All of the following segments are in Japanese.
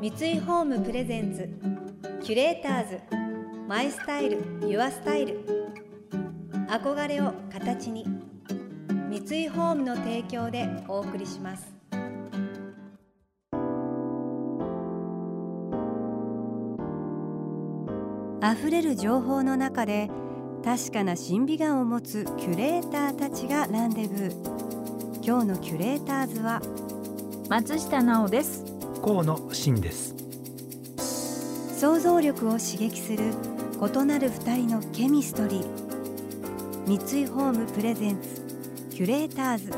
三井ホームプレゼンツキュレーターズマイスタイルユアスタイル。憧れを形に三井ホームの提供でお送りします。溢れる情報の中で確かな審美眼を持つキュレーターたちがランデブー。今日のキュレーターズは松下奈緒です。河野真です。想像力を刺激する異なる二人のケミストリー。三井ホームプレゼンツキュレーターズ。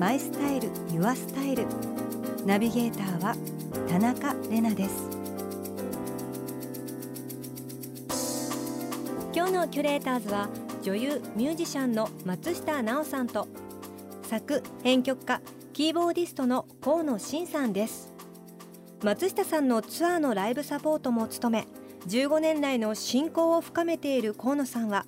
マイスタイルユアスタイル。ナビゲーターは田中れなです。今日のキュレーターズは女優ミュージシャンの松下奈緒さんと作編曲家キーボーディストの河野真さんです。松下さんのツアーのライブサポートも務め15年来の親交を深めている河野さんは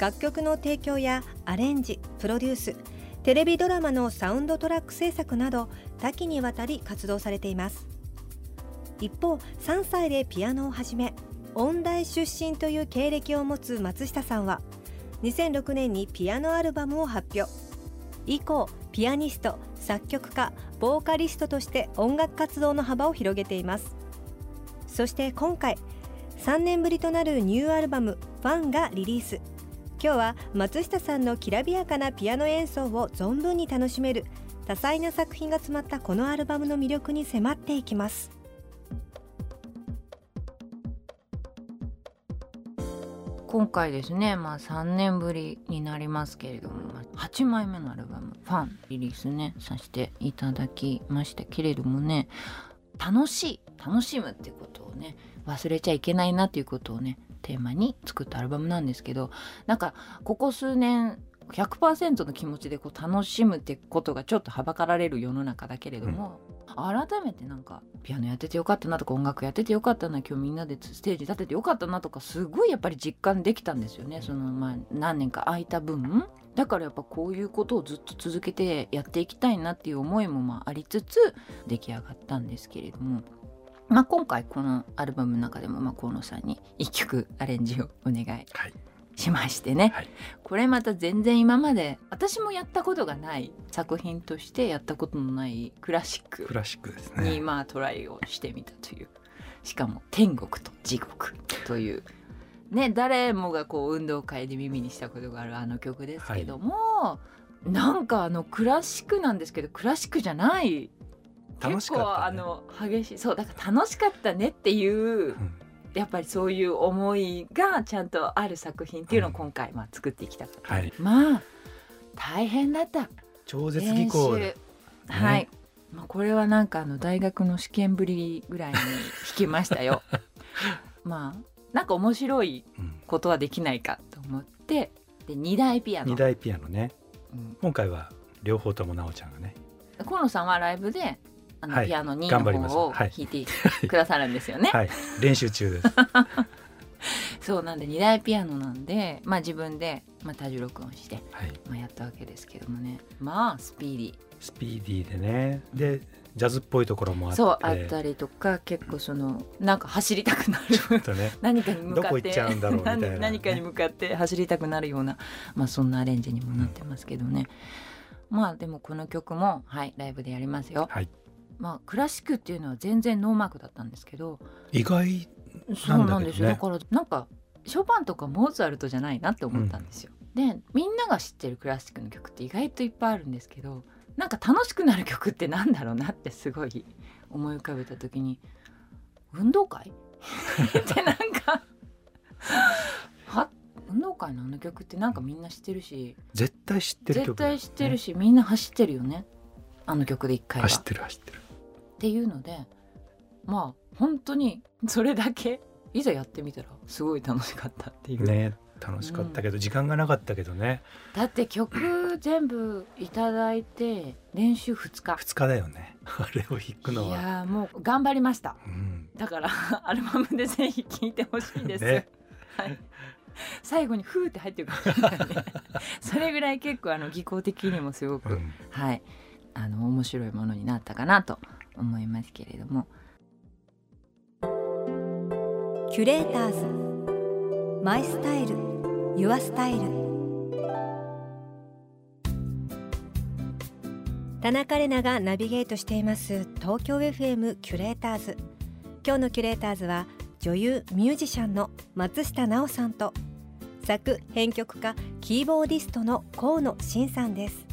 楽曲の提供やアレンジプロデューステレビドラマのサウンドトラック制作など多岐にわたり活動されています。一方3歳でピアノを始め音大出身という経歴を持つ松下さんは2006年にピアノアルバムを発表。以降ピアニスト作曲家ボーカリストとして音楽活動の幅を広げています。そして今回3年ぶりとなるニューアルバム「ファンがリリース。今日は松下さんのきらびやかなピアノ演奏を存分に楽しめる多彩な作品が詰まったこのアルバムの魅力に迫っていきます。今回ですねまあ3年ぶりになりますけれども8枚目のアルバム「ファン」リリースねさせていただきましたけれどもね楽しい楽しむっていうことをね忘れちゃいけないなっていうことをねテーマに作ったアルバムなんですけどなんかここ数年100%の気持ちでこう楽しむってことがちょっとはばかられる世の中だけれども、うん、改めてなんかピアノやっててよかったなとか音楽やっててよかったな今日みんなでステージ立ててよかったなとかすごいやっぱり実感できたんですよね。そのまあ何年か空いた分だからやっぱこういうことをずっと続けてやっていきたいなっていう思いもまあありつつ出来上がったんですけれども。まあ、今回このアルバムの中でもまあ河野さんに一曲アレンジをお願いしましてね、はい、これまた全然今まで私もやったことがない作品としてやったことのないクラシッククラシックですね。にまあトライをしてみたという。しかも天国と地獄という。ね誰もがこう運動会で耳にしたことがあるあの曲ですけども、はい、なんかあのクラシックなんですけどクラシックじゃない。楽しかった、ね、あの激しい。そうだから楽しかったねっていう、うんやっぱりそういう思いがちゃんとある作品っていうのを今回まあ作ってきたかはい、まあ大変だった。超絶技巧、ね、はい。まあこれはなんかあの大学の試験ぶりぐらいに弾きましたよ。まあなんか面白いことはできないかと思って、で2台ピアノ。2台ピアノね、うん、今回は両方とも奈緒ちゃんがね。河野さんはライブであの、はい、ピアノ2の方を弾いてくださるんですよね。はい、練習中です。そうなんで2台ピアノなんで、まあ、自分で、まあ、多重録音して、はい、まあ、やったわけですけどもね。まあスピーディー。スピーディーでね。でジャズっぽいところもあって。そうあったりとか結構そのなんか走りたくなる、ね、何かに向かって。何かに向かって走りたくなるような、まあ、そんなアレンジにもなってますけどね、うん、まあでもこの曲もはいライブでやりますよ。はいまあ、クラシックっていうのは全然ノーマークだったんですけど意外そうなんですよ。だからなんかショパンとかモーツァルトじゃないなって思ったんですよ。うん、でみんなが知ってるクラシックの曲って意外といっぱいあるんですけどなんか楽しくなる曲ってなんだろうなってすごい思い浮かべた時に運動会？ってなんかは運動会のあの曲ってなんかみんな知ってるし絶対知ってる曲、ね、絶対知ってるしみんな走ってるよね。あの曲で一回は。走ってる走ってるっていうのでまあ本当にそれだけいざやってみたらすごい楽しかったっていう。ね楽しかったけど、うん、時間がなかったけどね。だって曲全部いただいて練習2日。2日だよね。あれを弾くのは。いやもう頑張りました、うん、だから アルバムでぜひ聴いてほしいです、ね、はい。最後にフーって入ってくる、ね、それぐらい結構あの技巧的にもすごく、うん、はい。あの面白いものになったかなと思いますけれども。キュレーターズ。マイスタイル。Your Style。田中れながナビゲートしています。東京 FM キュレーターズ。今日のキュレーターズは女優ミュージシャンの松下奈緒さんと作編曲家キーボーディストの河野伸さんです。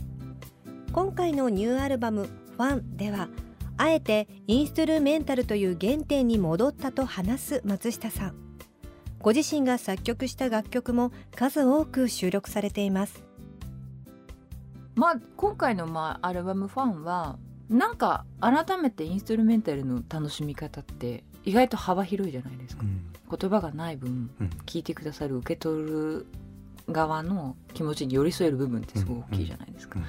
今回のニューアルバム「FUN ではあえてインストゥルメンタルという原点に戻ったと話す松下さん。ご自身が作曲した楽曲も数多く収録されています。まあ今回のまあアルバム「ファンはなんか改めてインストゥルメンタルの楽しみ方って意外と幅広いじゃないですか、うん、言葉がない分、うん、聞いてくださる受け取る側の気持ちに寄り添える部分ってすごい大きいじゃないですか。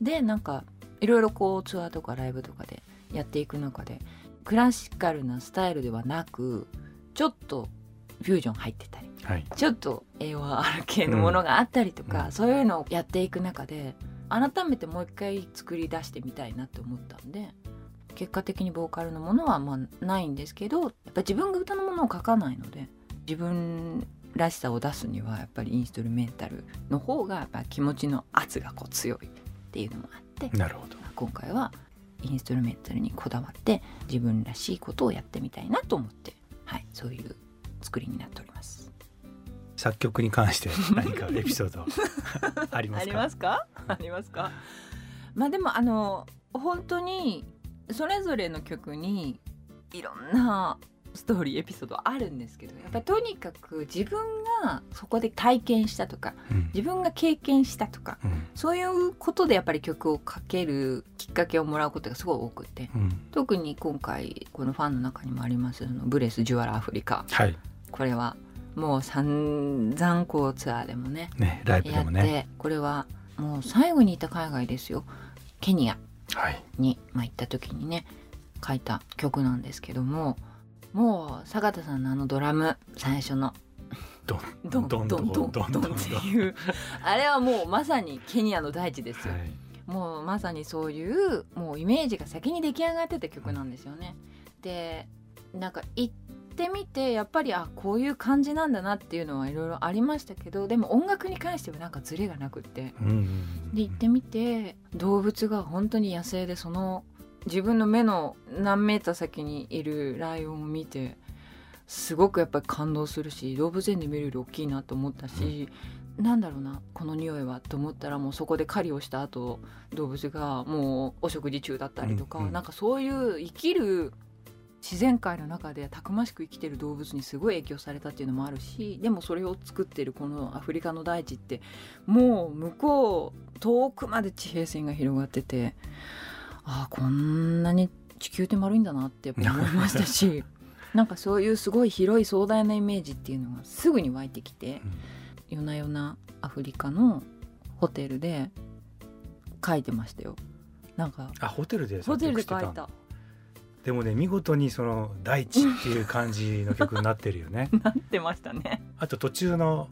でなんかいろいろこうツアーとかライブとかでやっていく中でクラシカルなスタイルではなくちょっとフュージョン入ってたり、はい、ちょっと AOR 系のものがあったりとか、うん、そういうのをやっていく中で改めてもう一回作り出してみたいなって思ったんで結果的にボーカルのものはまあないんですけどやっぱ自分が歌のものを書かないので自分らしさを出すにはやっぱりインストゥルメンタルの方がやっぱ気持ちの圧がこう強いっていうのもあってなるほど。今回はインストゥルメンタルにこだわって自分らしいことをやってみたいなと思って、はい、そういう作りになっております。作曲に関して 何かエピソード ありますか？ありますか？ありますか？まあでもあの本当にそれぞれの曲にいろんなストーリーエピソードあるんですけどやっぱりとにかく自分がそこで体験したとか、うん、自分が経験したとか、うん、そういうことでやっぱり曲をかけるきっかけをもらうことがすごい多くて、うん、特に今回このファンの中にもありますのブレス・ジュアラ・アフリカ、はい、これはもう散々こうツアーでもねねライブでもね。これはもう最後にいた海外ですよ。ケニア。に、はい、まあ、行った時にね書いた曲なんですけども。もう坂田さんのあのドラム最初のドンドンドンドンドンドンっていう。あれはもうまさにケニアの大地ですよ、はい、もうまさにそういうもうイメージが先に出来上がってた曲なんですよね。でなんか行ってみてやっぱりあこういう感じなんだなっていうのはいろいろありましたけどでも音楽に関してはなんかズレがなくって、で行ってみて動物が本当に野生でその自分の目の何メーター先にいるライオンを見てすごくやっぱり感動するし動物園で見るより大きいなと思ったし、うん、なんだろうなこの匂いはと思ったらもうそこで狩りをした後動物がもうお食事中だったりとか、うんうん、なんかそういう生きる自然界の中でたくましく生きてる動物にすごい影響されたっていうのもあるしでもそれを作ってるこのアフリカの大地ってもう向こう遠くまで地平線が広がっててああこんなに地球って丸いんだなって思いましたし なんかそういうすごい広い壮大なイメージっていうのがすぐに湧いてきて、うん、夜な夜なアフリカのホテルで書いてましたよ。なんかあホテルでホテルで書いた。でもね見事にその大地っていう感じの曲になってるよね。なってましたね。あと途中の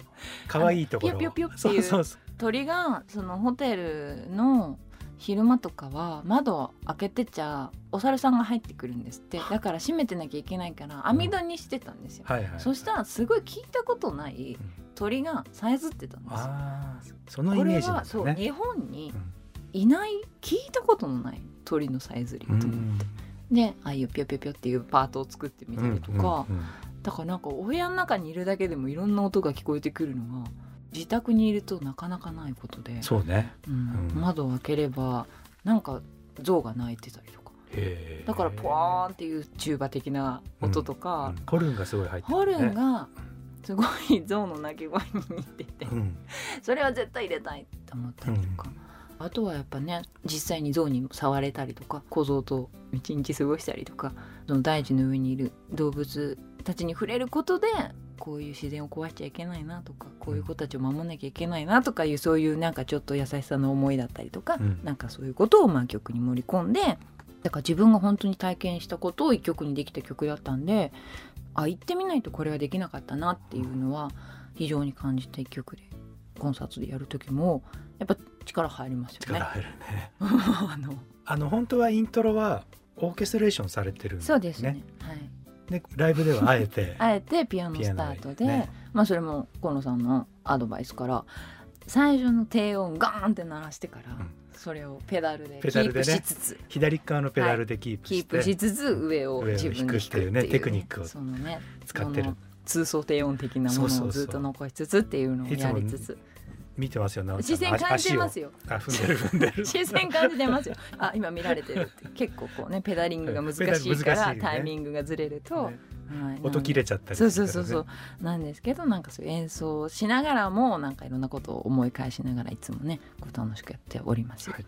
可愛いところ。ピヨピヨピヨっていう鳥がそのホテルの昼間とかは窓開けてちゃお猿さんが入ってくるんですって。だから閉めてなきゃいけないから網戸にしてたんですよ、うんはいはい、そしたらすごい聞いたことない鳥がさえずってたんですよ、そのイメージ、ね、これはそう日本にいない、聞いたことのない鳥のさえずりと思って、うん、でああいうぴょぴょぴょっていうパートを作ってみたりとか、うんうんうん、だからなんかお部屋の中にいるだけでもいろんな音が聞こえてくるのが自宅にいるとなかなかないことでそうね、うん、窓を開ければなんか象が鳴いてたりとか。だからポワーンっていうチューバ的な音とか、うん。うん、ホルンがすごい入ってる、ね、ホルンがすごい象の鳴き声に似てて、うん、それは絶対入れたいって思ったりとか、あとはやっぱね実際に象に触れたりとか小僧と一日過ごしたりとかその大地の上にいる動物たちに触れることでこういう自然を壊しちゃいけないなとかこういう子たちを守んなきゃいけないなとかいうそういうなんかちょっと優しさの思いだったりとか、うん、なんかそういうことをまあ曲に盛り込んでだから自分が本当に体験したことを一曲にできた曲だったんであ行ってみないとこれはできなかったなっていうのは非常に感じた一曲でコンサートでやる時もやっぱ力入りますよね。力入るね あのあの本当はイントロはオーケストレーションされてるんですね。そうですね。はい。でライブではあえて。あえてピアノスタートで、ねまあそれも河野さんのアドバイスから最初の低音ガーンって鳴らしてから、うん。それをペダルでキープしつつ、左側のペダルでキープキーして、プしつつ上を自分で弾くっていうね。テクニックをそのね使ってる。通奏低音的なものをずっと残しつつっていうのをやりつつ見てますよ直ちゃんの視線感じてますよ。よあ踏んでる。踏んでる。視線感じてますよ。あ今見られてるって結構こうねペダリングが難しいから、ね。タイミングがずれると、ね。はい、音切れちゃったりそうするからねそう。そうそうなんですけどなんかそう演奏をしながらもなんかいろんなことを思い返しながらいつもねこう楽しくやっておりますよ。はい。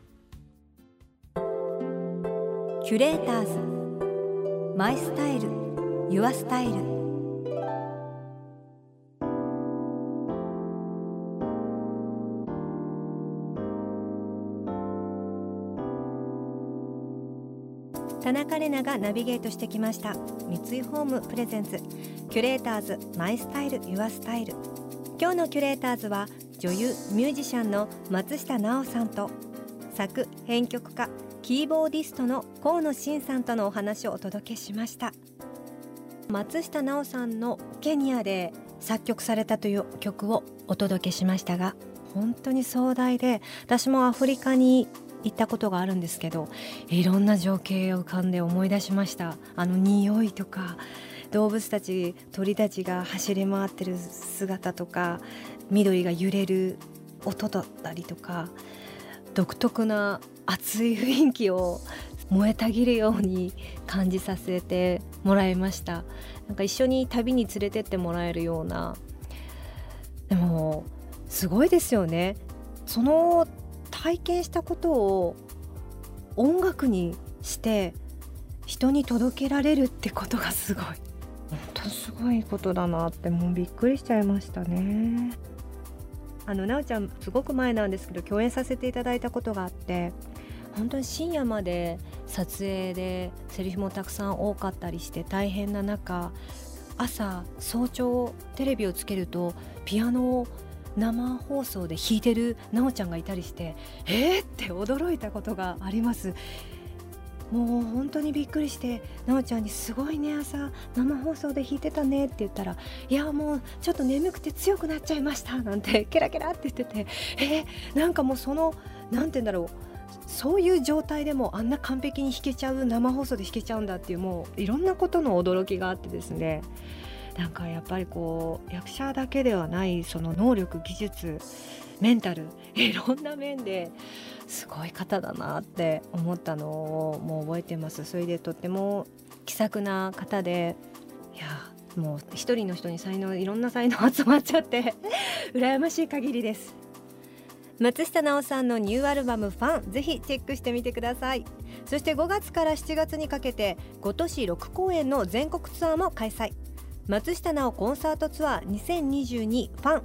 キュレーターズ。 My Style。Your Style 田中れながナビゲートしてきました。三井ホーム presents。キュレーターズ My Style Your Style。今日のキュレーターズは女優ミュージシャンの松下奈緒さんと作編曲家キーボーディストの河野真さんとのお話をお届けしました。松下奈緒さんのケニアで作曲されたという曲をお届けしましたが本当に壮大で私もアフリカに行ったことがあるんですけどいろんな情景を浮かんで思い出しました。あの匂いとか動物たち鳥たちが走り回ってる姿とか緑が揺れる音だったりとか独特な熱い雰囲気を燃えたぎるように感じさせてもらいました。なんか一緒に旅に連れてってもらえるような。でもすごいですよね。その体験したことを音楽にして人に届けられるってことがすごい。本当すごいことだなってもうびっくりしちゃいましたね。あのなおちゃんすごく前なんですけど共演させていただいたことがあって本当に深夜まで撮影でセリフもたくさん多かったりして大変な中朝早朝テレビをつけるとピアノを生放送で弾いてるなおちゃんがいたりしてえーって驚いたことがあります。もう本当にびっくりしてなおちゃんに「すごいね朝生放送で弾いてたね」って言ったら「いやもうちょっと眠くて強くなっちゃいました」なんてケラケラって言っててえー、なんかもうそのなんて言うんだろうそういう状態でもあんな完璧に弾けちゃう生放送で弾けちゃうんだっていうもういろんなことの驚きがあってですね。なんかやっぱりこう役者だけではないその能力技術メンタル いろんな面ですごい方だなって思ったのをもう覚えてます。それでとっても気さくな方でいやもう一人の人に才能いろんな才能集まっちゃって 羨ましい限りです。松下奈緒さんのニューアルバム「ファン」ぜひチェックしてみてください。そして5月から7月にかけて5都市6公演の全国ツアーも開催。松下奈緒コンサートツアー2022ファン。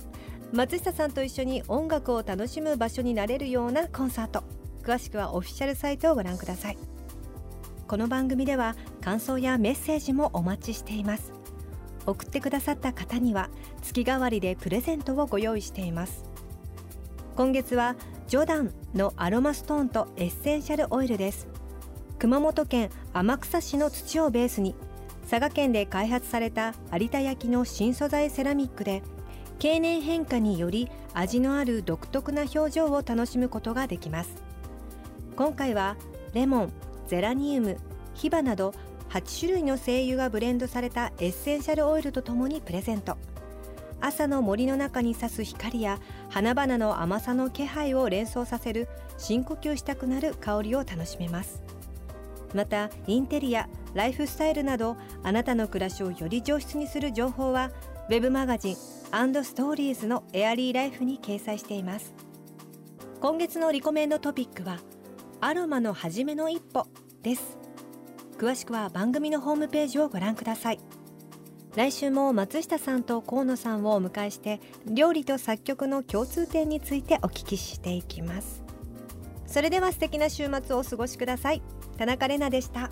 松下さんと一緒に音楽を楽しむ場所になれるようなコンサート。詳しくはオフィシャルサイトをご覧ください。この番組では感想やメッセージもお待ちしています。送ってくださった方には月替わりでプレゼントをご用意しています。今月はジョダンのアロマストーンとエッセンシャルオイルです。熊本県天草市の土をベースに佐賀県で開発された有田焼の新素材セラミックで経年変化により味のある独特な表情を楽しむことができます。今回はレモンゼラニウムヒバなど8種類の精油がブレンドされたエッセンシャルオイルとともにプレゼント。朝の森の中に差す光や花々の甘さの気配を連想させる深呼吸したくなる香りを楽しめます。またインテリアライフスタイルなどあなたの暮らしをより上質にする情報はウェブマガジンストーリーズのエアリーライフに掲載しています。今月のリコメンドトピックはアロマの初めの一歩です。詳しくは番組のホームページをご覧ください。来週も松下さんと河野さんをお迎えして料理と作曲の共通点についてお聞きしていきます。それでは素敵な週末をお過ごしください。田中れなでした。